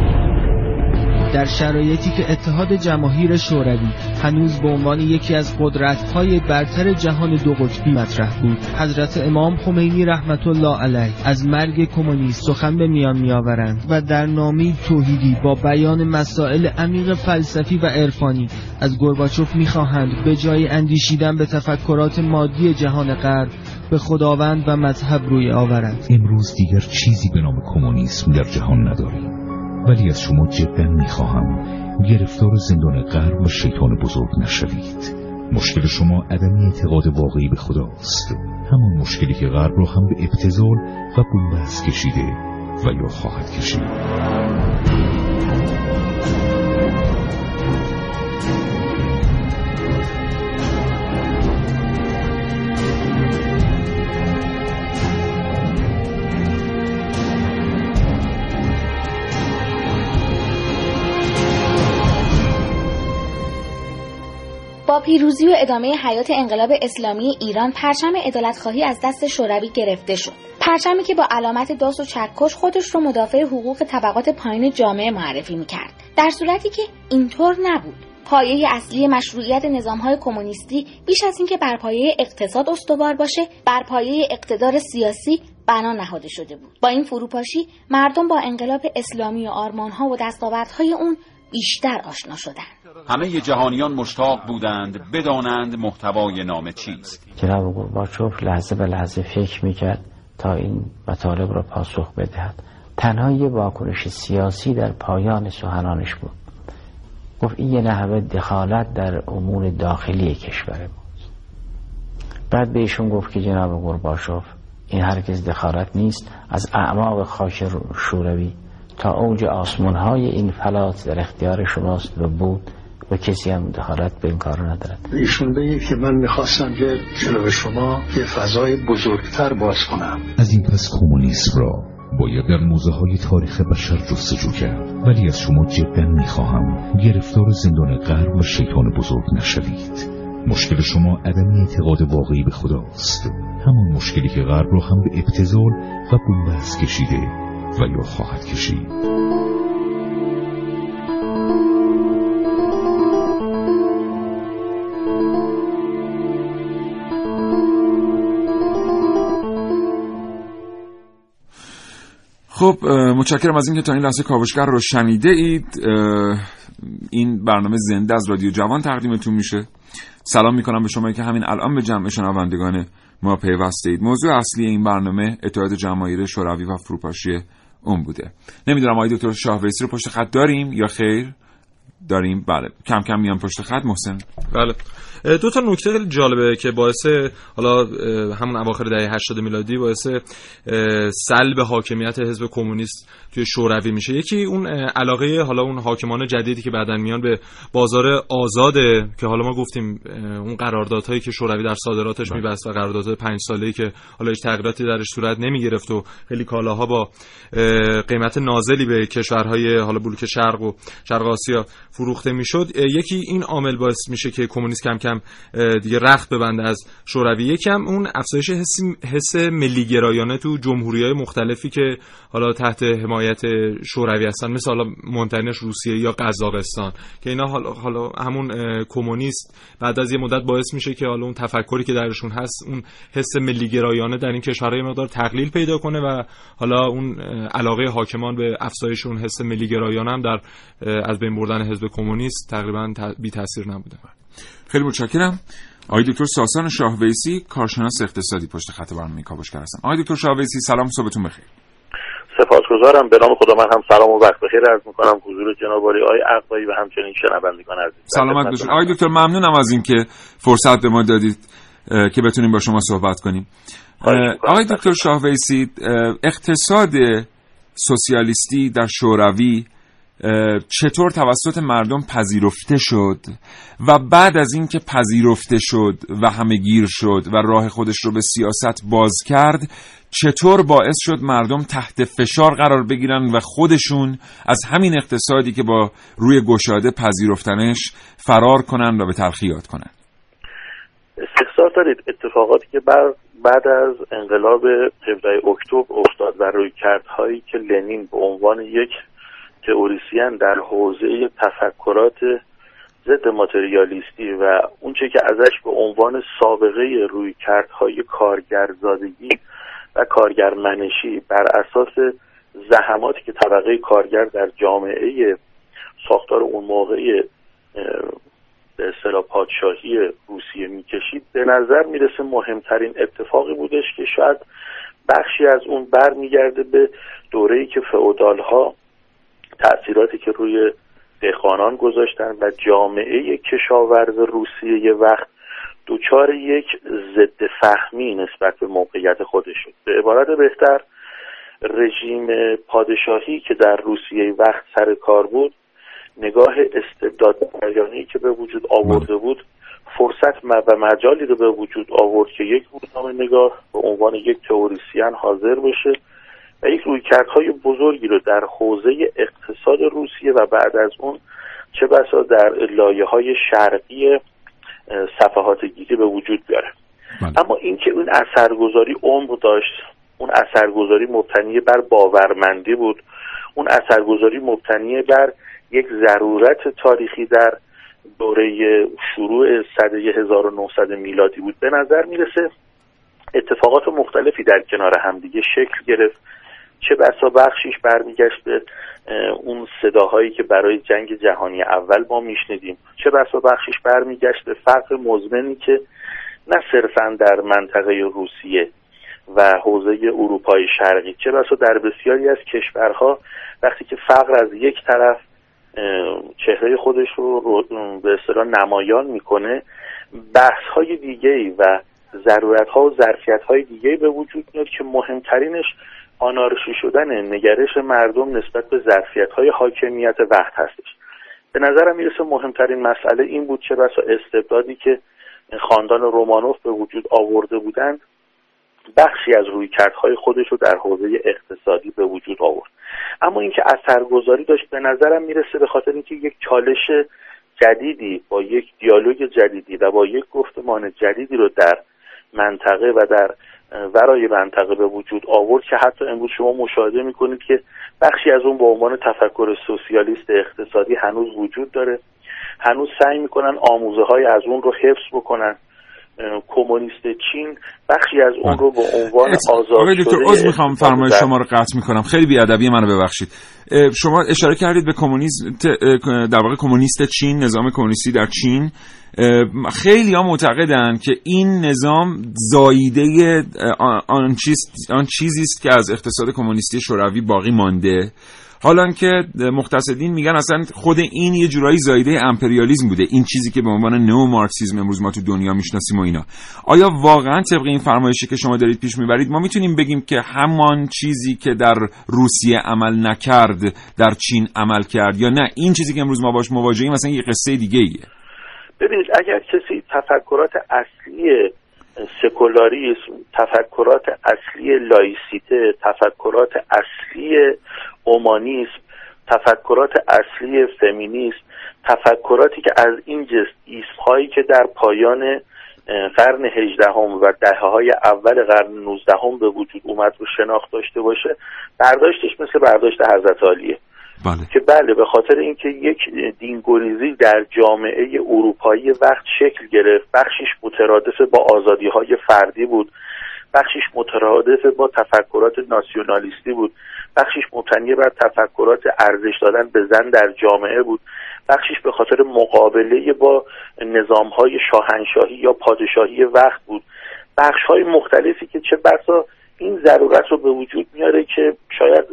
در شرایطی که اتحاد جماهیر شوروی هنوز به عنوان یکی از قدرت‌های برتر جهان دو قطبی مطرح بود. حضرت امام خمینی رحمت الله علیه از مرگ کمونیست سخن به میان میآورند و در نامی توحیدی با بیان مسائل عمیق فلسفی و عرفانی از گورباچوف می‌خواهند به جای اندیشیدن به تفکرات مادی جهان غرب به خداوند و مذهب روی آورند. امروز دیگر چیزی به نام کمونیسم در جهان نداریم. ولی از شما جدا می‌خواهم. گرفتار زندان غرب و شیطان بزرگ نشوید. مشکل شما عدم اعتقاد واقعی به خداست. همان مشکلی که غرب را هم به ابتزال و بومبست کشیده و یا خواهد کشید. پیروزی و ادامه حیات انقلاب اسلامی ایران پرچم عدالتخواهی از دست شوروی گرفته شد. پرچمی که با علامت داس و چکش خودش رو مدافع حقوق طبقات پایین جامعه معرفی می‌کرد. در صورتی که اینطور نبود. پایه اصلی مشروعیت نظامهای کمونیستی بیش از اینکه بر پایه اقتصاد استوار باشه بر پایه اقتدار سیاسی بنا نهاده شده بود. با این فروپاشی مردم با انقلاب اسلامی و آرمانها و دستاوردهای اون بیشتر آشنا شدند. همه جهانیان مشتاق بودند بدانند محتوای نامه چیست. جناب گورباچوف لحظه به لحظه فکر می‌کرد تا این مطالب را پاسخ بدهد. تنها یه واکنش سیاسی در پایان سخنانش بود. گفت این یه نحوه دخالت در امور داخلی کشور بود بعد به ایشون گفت که جناب گورباچوف این هرگز دخالت نیست از اعماق خاک شوروی تا اوج آسمان های این فلات در اختیار شماست و بود و کسی هم دخالت به این کار ندارد. ایشون بگید که من می‌خواستم که جلو شما یه فضای بزرگتر باز کنم. از این پس کمونیسم را باید در موزه های تاریخ بشر جستجو کرد. ولی از شما جدا می‌خواهم گرفتار زندان غرب و شیطان بزرگ نشوید. مشکل شما عدم اعتقاد واقعی به خداست. همان مشکلی که غرب را هم به ابتزال و بنبست کشیده و یا خواهد کشید. خب متشکرم از اینکه تا این لحظه کاوشگر رو شنیده اید. این برنامه زنده از رادیو جوان تقدیمتون میشه. سلام می‌کنم به شما که همین الان به جمع شنوندگان ما پیوسته اید موضوع اصلی این برنامه اتحاد جماهیر شوروی و فروپاشی اون بوده. نمی‌دونم آقای دکتر شاهویسی رو پشت خط داریم یا خیر؟ داریم؟ بله. کم کم میان پشت خط محسن. بله. دو تا نکته خیلی جالبه که باعث حالا همون اواخر دهه 80 میلادی باعث سلب حاکمیت حزب کمونیست توی شوروی میشه. یکی اون علاقه حالا اون حاکمان جدیدی که بعدن میان به بازار آزاده که حالا ما گفتیم اون قراردادهایی که شوروی در صادراتش میبست و قراردادهای 5 ساله‌ای که حالا هیچ تغییراتی درش صورت نمی‌گرفت و خیلی کالاها با قیمت نازلی به کشورهای حالا بلوک شرق و شرق آسیا فروخته می‌شد. یکی این عامل باعث میشه که کمونیست کم کم دیگه رخت ببنده از شوروی. یکم اون افزایش حس حس ملی گرایانه تو جمهوری های مختلفی که حالا تحت حمایت شوروی هستن مثل حالا روسیه یا قزاقستان که اینا حالا, حالا همون کمونیست بعد از یه مدت باعث میشه که حالا اون تفکری که درشون هست اون حس ملی گرایانه در این کشورهای مقدار تقلیل پیدا کنه و حالا اون علاقه حاکمان به افزایش اون حس ملی گرایانه هم در از بین بردن حزب کمونیست تقریبا بی تاثیر نبوده. خیلی متشکرم. آقای دکتر ساسان شاهویسی کارشناس اقتصادی پشت خط برنامه کاوشگر هستن آقای دکتر شاهویسی سلام صبحتون بخیر. سپاسگزارم. به نام خدا من هم سلام و وقت بخیر عرض می‌کنم. حضور جناب آقای عقبایی و همچنین شنوندگان عزیز. سلامت باشید. آقای دکتر ممنونم از اینکه فرصت به ما دادید که بتونیم با شما صحبت کنیم. آقای دکتر شاهویسی اقتصاد سوسیالیستی در شوروی چطور توسط مردم پذیرفته شد و بعد از اینکه پذیرفته شد و همه گیر شد و راه خودش رو به سیاست باز کرد چطور باعث شد مردم تحت فشار قرار بگیرن و خودشون از همین اقتصادی که با روی گشاده پذیرفتنش فرار کنن و به تلخیات کنن؟ استفسار دارید. اتفاقاتی که بعد از انقلاب 17 اکتبر افتاد و روی کردهایی که لنین به عنوان یک تئوریسین در حوزه تفکرات ضد ماتریالیستی و اونچه که ازش به عنوان سابقه روی کردهای کارگرزادگی و کارگرمنشی بر اساس زحماتی که طبقه کارگر در جامعه ساختار اون موقعی به اصطلاح پادشاهی روسیه می‌کشید به نظر می‌رسه مهمترین اتفاقی بودش که شاید بخشی از اون برمیگرده به دوره‌ای که فئودال ها تأثیراتی که روی دهقانان گذاشتن و جامعه کشاورز روسیه یه وقت دوچار یک ضد فهمی نسبت به موقعیت خودش شد. به عبارت بهتر رژیم پادشاهی که در روسیه وقت سر کار بود نگاه استبداد که به وجود آورده بود فرصت و مجالی رو به وجود آورد که یک روزنامه نگاه به عنوان یک تئوریسین حاضر بشه و یک رویکردهای بزرگی رو در حوزه اقتصاد روسیه و بعد از اون چه بسا در لایه های شرقی صفحات دیگه به وجود بیاره. اما اینکه اون اثرگذاری عمر داشت اون اثرگذاری مبتنی بر باورمندی بود اون اثرگذاری مبتنی بر یک ضرورت تاریخی در دوره شروع سده 1900 میلادی بود به نظر می‌رسه اتفاقات مختلفی در کنار همدیگه شکل گرفت. چه بسا بخشیش برمیگشت به اون صداهایی که برای جنگ جهانی اول ما میشنیدیم. چه بسا بخشیش برمیگشت به فقر مزمنی که نه صرفا در منطقه روسیه و حوزه اروپای شرقی. چه بسا در بسیاری از کشورها وقتی که فقر از یک طرف چهره خودش رو به اصطلاح نمایان می‌کنه بحث های دیگه و ضرورت ها و ظرفیت های دیگه به وجود میاد که مهمترینش آنارشی شدن نگرش مردم نسبت به ظرفیت های حاکمیت وقت هستش. به نظرم می‌رسه مهمترین مسئله این بود چه بسا استبدادی که خاندان رومانوف به وجود آورده بودند بخشی از رویکردهای خودش رو در حوزه اقتصادی به وجود آورد. اما اینکه اثرگذاری داشت به نظرم می‌رسه به خاطر اینکه یک چالش جدیدی با یک دیالوگ جدیدی و با یک گفتمان جدیدی رو در منطقه و در ورای منطقه به وجود آورد که حتی امروز شما مشاهده می‌کنید که بخشی از اون به عنوان تفکر سوسیالیست اقتصادی هنوز وجود داره. هنوز سعی می‌کنن آموزه های از اون رو حفظ بکنن. کمونیست چین بخشی از اون رو به عنوان آزاد دکتر عذر می‌خوام فرمایش شما رو قطع می‌کنم. خیلی بیادبی منو ببخشید. شما اشاره کردید به کمونیسم در واقع کمونیست چین نظام کمونیستی در چین. خیلی ها معتقدن که این نظام زاییده آن, چیز، آن چیزی است که از اقتصاد کمونیستی شوروی باقی مانده. حالا که مختصدین میگن اصلا خود این یه جورایی زایده امپریالیزم بوده این چیزی که به عنوان نو مارکسیزم امروز ما تو دنیا می‌شناسیم و اینا. آیا واقعا طبق این فرمایشی که شما دارید پیش می‌برید ما می‌تونیم بگیم که همان چیزی که در روسیه عمل نکرد در چین عمل کرد یا نه؟ این چیزی که امروز ما باش مواجهیم مثلا یه قصه دیگه ایه ببینید اگر کسی تفکرات اصلی سکولاریسم تفکرات اصلی لایسیته تفکرات اصلی اومانیسم تفکرات اصلی فمینیسم تفکراتی که از این جست ایسم هایی که در پایان قرن هجدهم و دهه های اول قرن نوزدهم به وجود اومد رو شناخت داشته باشه برداشتش مثل برداشت حضرت عالیه بله. که بله به خاطر اینکه یک دینگونیزی در جامعه اروپایی وقت شکل گرفت بخشش مترادف با آزادی های فردی بود بخشش مترادف با تفکرات ناسیونالیستی بود بخشش مبتنی بر تفکرات ارزش دادن به زن در جامعه بود. بخشش به خاطر مقابله با نظام های شاهنشاهی یا پادشاهی وقت بود. بخش های مختلفی که چه بسا این ضرورت رو به وجود میاره که شاید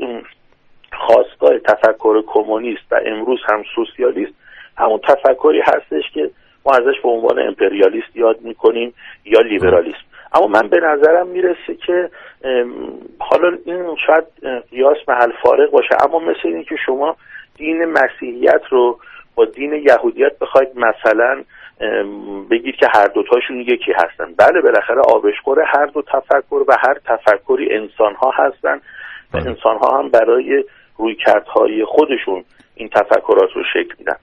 خواستگاه تفکر کمونیست و امروز هم سوسیالیست همون تفکری هستش که ما ازش به عنوان امپریالیست یاد می‌کنیم یا لیبرالیست اما من به نظرم می‌رسه که حالا این شاید قیاس محل فارغ باشه اما مثل اینه که شما دین مسیحیت رو با دین یهودیت بخواید مثلا بگید که هر دوتاشون یکی هستن. بله بالاخره آبشخور هر دو تفکر و هر تفکری انسان ها هستن. و بله. انسان ها هم برای رویکردهای خودشون این تفکرات رو شکل میدن.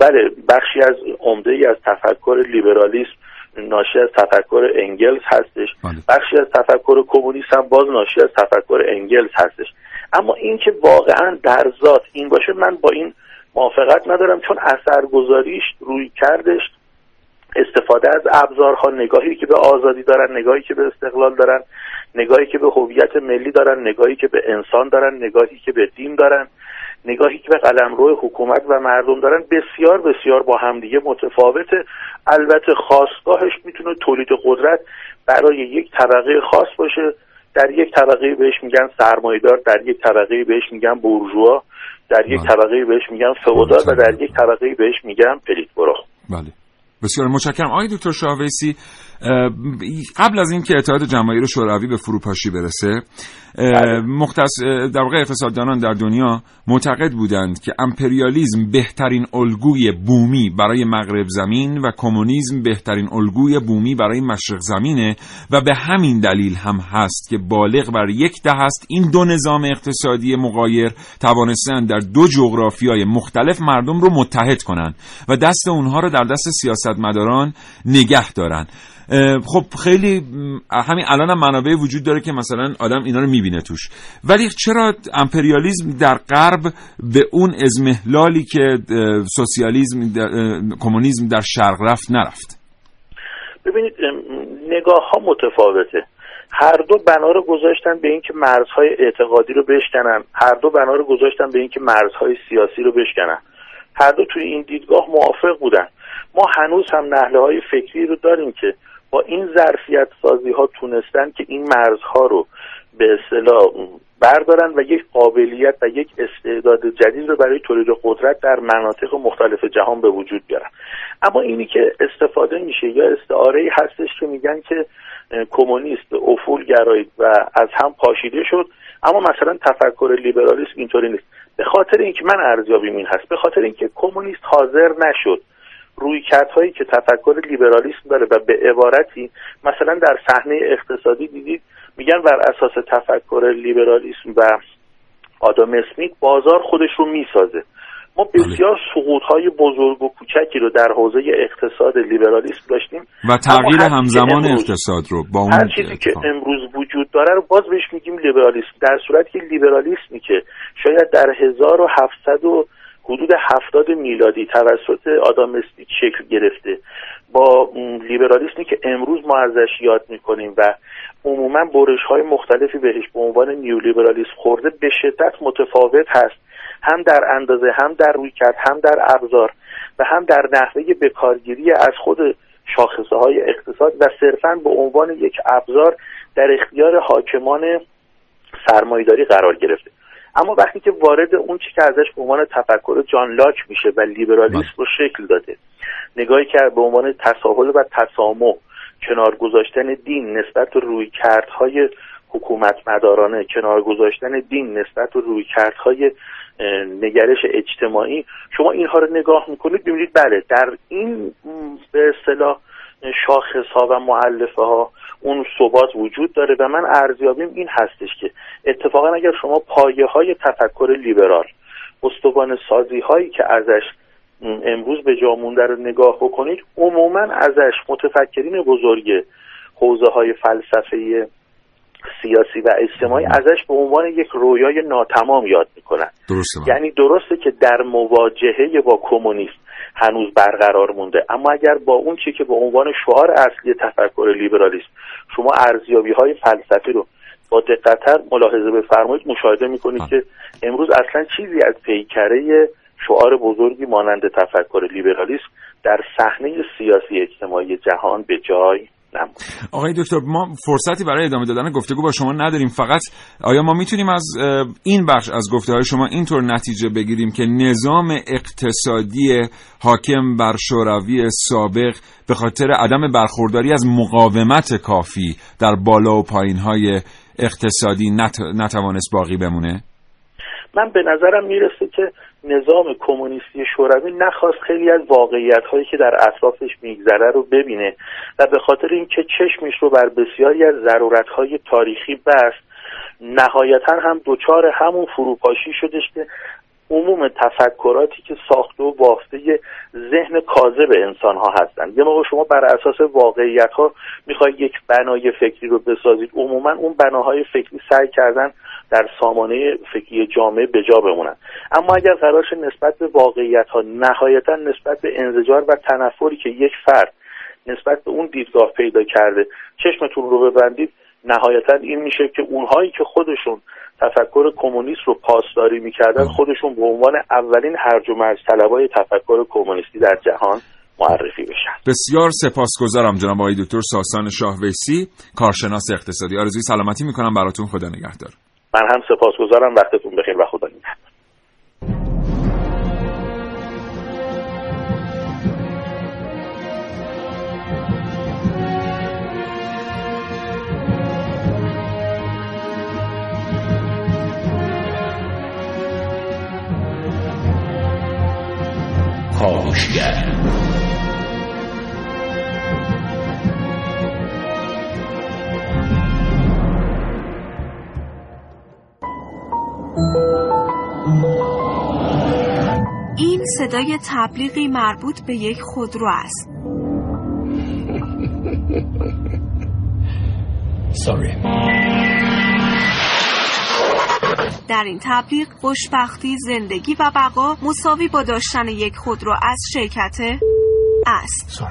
بله بخشی از عمده ای از تفکر لیبرالیسم ناشی از تفکر انگلز هستش. بخشی از تفکر کمونیست هم باز ناشی از تفکر انگلز هستش. اما اینکه واقعا در ذات این باشه من با این موافقت ندارم چون اثرگذاریش روی کردش استفاده از ابزارها نگاهی که به آزادی دارن نگاهی که به استقلال دارن نگاهی که به هویت ملی دارن نگاهی که به انسان دارن نگاهی که به دین دارن. نگاهی که به قلمرو حکومت و مردم دارن بسیار بسیار با همدیگه متفاوته. البته خواستگاهش می‌تونه تولید قدرت برای یک طبقه خاص باشه. در یک طبقه بهش میگن سرمایدار در یک طبقه بهش میگن بورژوا در یک طبقه بهش میگن فئودال و در یک طبقه بهش میگن پلیتبرو بله. بسیار متشکرم. آقای دکتر شاویسی قبل از اینکه اتحاد جماهیر شوروی به فروپاشی برسه مختص در واقع اقتصاددانان در دنیا معتقد بودند که امپریالیزم بهترین الگوی بومی برای مغرب زمین و کمونیسم بهترین الگوی بومی برای مشرق زمینه و به همین دلیل هم هست که بالغ بر یک ده است. این دو نظام اقتصادی مقایر توانستند در دو جغرافیای مختلف مردم رو متحد کنند و دست اونها رو در دست سیاستمداران نگه دارن خب خیلی همین الان هم منابع وجود داره که مثلا آدم اینا رو می‌بینه توش. ولی چرا امپریالیزم در غرب به اون ازمهلالی که سوسیالیزم کمونیسم در شرق رفت نرفت؟ ببینید نگاه ها متفاوته. هر دو بنا رو گذاشتن به اینکه مرزهای اعتقادی رو بشکنن. هر دو بنا رو گذاشتن به اینکه مرزهای سیاسی رو بشکنن. هر دو توی این دیدگاه موافق بودن. ما هنوز هم نحله های فکری رو داریم که با این ظرفیت سازی ها تونستن که این مرزها رو به اصطلاح بردارن و یک قابلیت و یک استعداد جدید رو برای تولید قدرت در مناطق مختلف جهان به وجود بیارن. اما اینی که استفاده میشه یا استعاره هستش که میگن که کمونیست افول گرایید و از هم پاشیده شد اما مثلا تفکر لیبرالیسم اینطوری نیست. به خاطر اینکه من ارزیابیم این هست به خاطر اینکه کمونیست حاضر نشد روی هایی که تفکر لیبرالیسم داره و به عبارتی مثلا در صحنه اقتصادی دیدید میگن بر اساس تفکر لیبرالیسم و آدم اسمیت بازار خودش رو می‌سازه. ما بله. بسیار سقوط های بزرگ و کوچکی رو در حوزه اقتصاد لیبرالیسم داشتیم. و تغییر همزمان اقتصاد رو با اون هر چیزی که امروز وجود داره رو باز بهش میگیم لیبرالیسم. در صورتی که لیبرالیسمی که شاید در 1700 و حدود هفتاد میلادی توسط آدام اسمیت شکل گرفته. با لیبرالیسمی که امروز ما ازش یاد می‌کنیم و عموما برش های مختلفی بهش به عنوان نیو لیبرالیسم خورده به شدت متفاوت هست. هم در اندازه هم در رویکرد هم در ابزار و هم در نحوه بکارگیری از خود شاخصه های اقتصاد و صرفا به عنوان یک ابزار در اختیار حاکمان سرمایداری قرار گرفته. اما وقتی که وارد اون چی که ازش به عنوان تفکر جان لاک میشه و لیبرالیسم رو شکل داده نگاهی که به عنوان تساهل و تسامح کنار گذاشتن دین نسبت به روی کردهای حکومت مدارانه کنار گذاشتن دین نسبت به روی کردهای نگرش اجتماعی شما اینها رو نگاه می‌کنید ببینید بله در این به اصطلاح شاخص ها و معلفه ها اون ثبات وجود داره و من ارزیابیم این هستش که اتفاقا اگر شما پایه های تفکر لیبرال استوان سازی هایی که ازش امروز به جا مونده رو نگاه بکنید عموما ازش متفکرین بزرگ حوزه های فلسفه سیاسی و اجتماعی ازش به عنوان یک رویای ناتمام یاد می‌کنن. درسته یعنی درسته که در مواجهه با کمونیسم هنوز برقرار مونده اما اگر با اون چی که به عنوان شعار اصلی تفکر لیبرالیسم شما ارزیابی های فلسفی رو با دقتتر ملاحظه بفرمایید مشاهده می‌کنید که امروز اصلا چیزی از پیکره شعار بزرگی مانند تفکر لیبرالیسم در صحنه سیاسی اجتماعی جهان به جای آقای دکتر ما فرصتی برای ادامه دادن گفتگو با شما نداریم فقط آیا ما می‌تونیم از این بخش از گفته های شما اینطور نتیجه بگیریم که نظام اقتصادی حاکم بر شوروی سابق به خاطر عدم برخورداری از مقاومت کافی در بالا و پایین های اقتصادی نت... نتوانست باقی بمونه؟ من به نظرم می‌رسه که نظام کمونیستی شوروی نخواست خیلی از واقعیت هایی که در اطرافش میگذره رو ببینه و به خاطر اینکه چشمش رو بر بسیاری از ضرورت های تاریخی بست نهایتا هم دچار همون فروپاشی شدش که عموم تفکراتی که ساخته و بافته ذهن کاذب انسان ها هستند یه موقع شما بر اساس واقعیت ها می‌خوای یک بنای فکری رو بسازید عموما اون بناهای فکری سعی کردن در سامانه فکری جامعه به جا بمونن. اما اگر قرارش نسبت به واقعیت ها نهایتا نسبت به انزجار و تنفری که یک فرد نسبت به اون دیدگاه پیدا کرده چشمتون رو ببندید نهایتا این میشه که اونهایی که خودشون تفکر کمونیست رو پاسداری می‌کردن خودشون به عنوان اولین هرج و مرج طلبای تفکر کمونیستی در جهان معرفی بشن. بسیار سپاسگزارم جناب آقای دکتر ساسان شاهویسی کارشناس اقتصادی. آرزوی سلامتی می‌کنم. براتون خدا نگهدار. من هم سپاسگزارم وقتتون بخیر و خدا نگهدار. کاوشگر این صدای تبلیغی مربوط به یک خودرو است. در این تبلیغ خوشبختی زندگی و بقا مساوی با داشتن یک خودرو از شرکت است.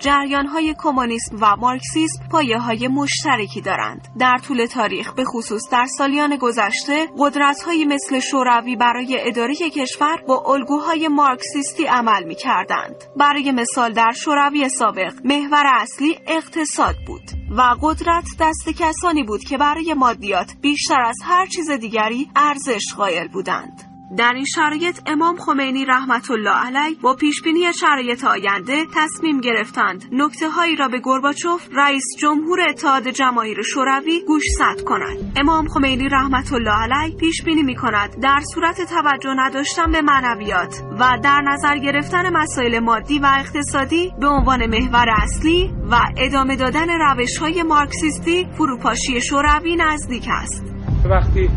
جریان های کمونیسم و مارکسیسم پایه های مشترکی دارند. در طول تاریخ به خصوص در سالیان گذشته قدرت های مثل شوروی برای اداره کشور با الگوهای مارکسیستی عمل می کردند. برای مثال در شوروی سابق محور اصلی اقتصاد بود و قدرت دست کسانی بود که برای مادیات بیشتر از هر چیز دیگری ارزش قائل بودند. در این شرایط امام خمینی رحمت الله علیه با پیشبینی شرایط آینده تصمیم گرفتند نکته هایی را به گورباچوف رئیس جمهور اتحاد جماهیر شوروی گوشزد کنند. امام خمینی رحمت الله علیه پیش بینی می کند در صورت توجه نداشتن به معنویات و در نظر گرفتن مسائل مادی و اقتصادی به عنوان محور اصلی و ادامه دادن روش های مارکسیستی فروپاشی شوروی نزدیک است. وقتی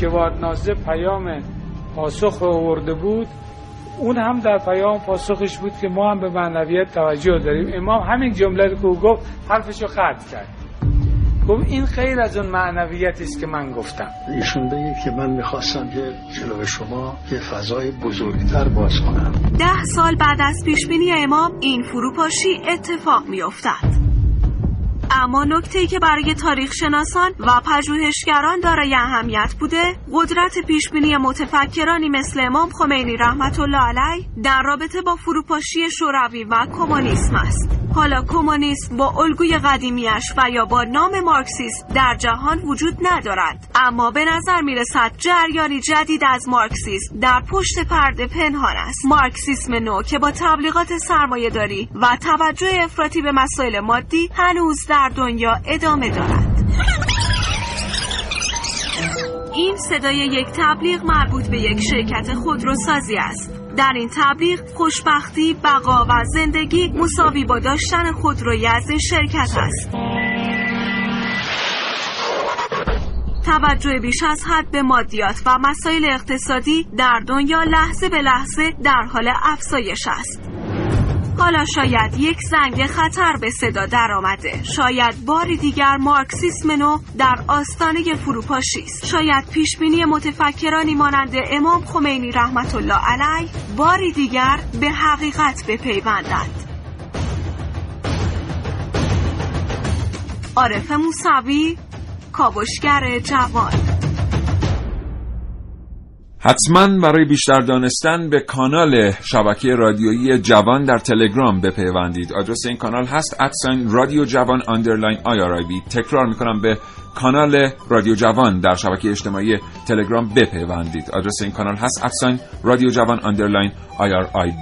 شوارنازه پیام پاسخ آورده بود اون هم در پیام پاسخش بود که ما هم به معنویت توجه داریم. امام همین جمله که او گفت حرفشو خط کرد. گفت این خیر از اون معنویت است که من گفتم. ایشون بگه که من می‌خواستم که جلو شما یه فضای بزرگتر باز کنم. ده سال بعد از پیشبینی امام این فروپاشی اتفاق میافتد اما نکته که برای تاریخ شناسان و پژوهشگران دارای اهمیت بوده قدرت پیشبینی متفکرانی مثل امام خمینی رحمت الله علیه در رابطه با فروپاشی شوروی و کمونیسم است. حالا کمونیسم با الگوی قدیمیش و یا با نام مارکسیسم در جهان وجود ندارد. اما به نظر می رسد جریانی جدید از مارکسیسم در پشت پرده پنهان است. مارکسیسم نو که با تبلیغات سرمایه داری و توجه افراطی به مسائل مادی هنوز در دنیا ادامه دارد این صدای یک تبلیغ مربوط به یک شرکت خودروسازی است در این تبلیغ خوشبختی، بقا و زندگی مساوی با داشتن خودروی از این شرکت است. توجه بیش از حد به مادیات و مسائل اقتصادی در دنیا لحظه به لحظه در حال افزایش است. حالا شاید یک زنگ خطر به صدا در آمده شاید باری دیگر مارکسیسم نو در آستانه فروپاشی است. شاید پیشبینی متفکرانی مانند امام خمینی رحمت الله علیه باری دیگر به حقیقت بپیوندد. عارف موسوی کاوشگر جوان. حتما برای بیشتر دانستن به کانال شبکه رادیویی جوان در تلگرام بپیوندید. آدرس این کانال هست at sign رادیو جوان underline i تکرار می‌کنم به کانال رادیو جوان در شبکه اجتماعی تلگرام بپیوندید. آدرس این کانال هست at sign رادیو جوان underline I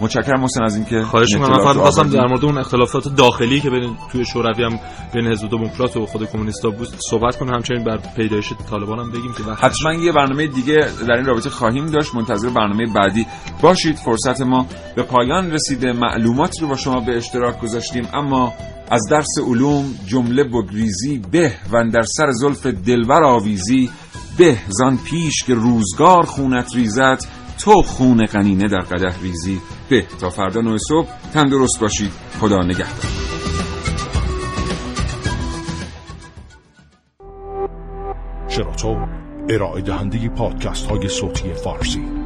متشکرم محسن از اینکه خواهش می‌کنم. من خواستم در مورد اون اختلافات داخلی که بین توی شوروی هم بین حزب دموکرات و خود کمونیستا بود صحبت کنم. همچنین بر پیدایش طالبان هم بگیم که حتما یه برنامه دیگه در این رابطه خواهیم داشت. منتظر برنامه بعدی باشید. فرصت ما به پایان رسیده. معلومات رو با شما به اشتراک گذاشتیم. اما از درس علوم جمله بگریزی به و در سر زلف دلور آویزی به زان پیش که روزگار خونت ریزد. تو خون قنینه در قده ریزی. به تا فردا نوع صبح تندرست باشید. خدا نگهدار. شراطو ارائه دهنده پادکست های صوتی فارسی.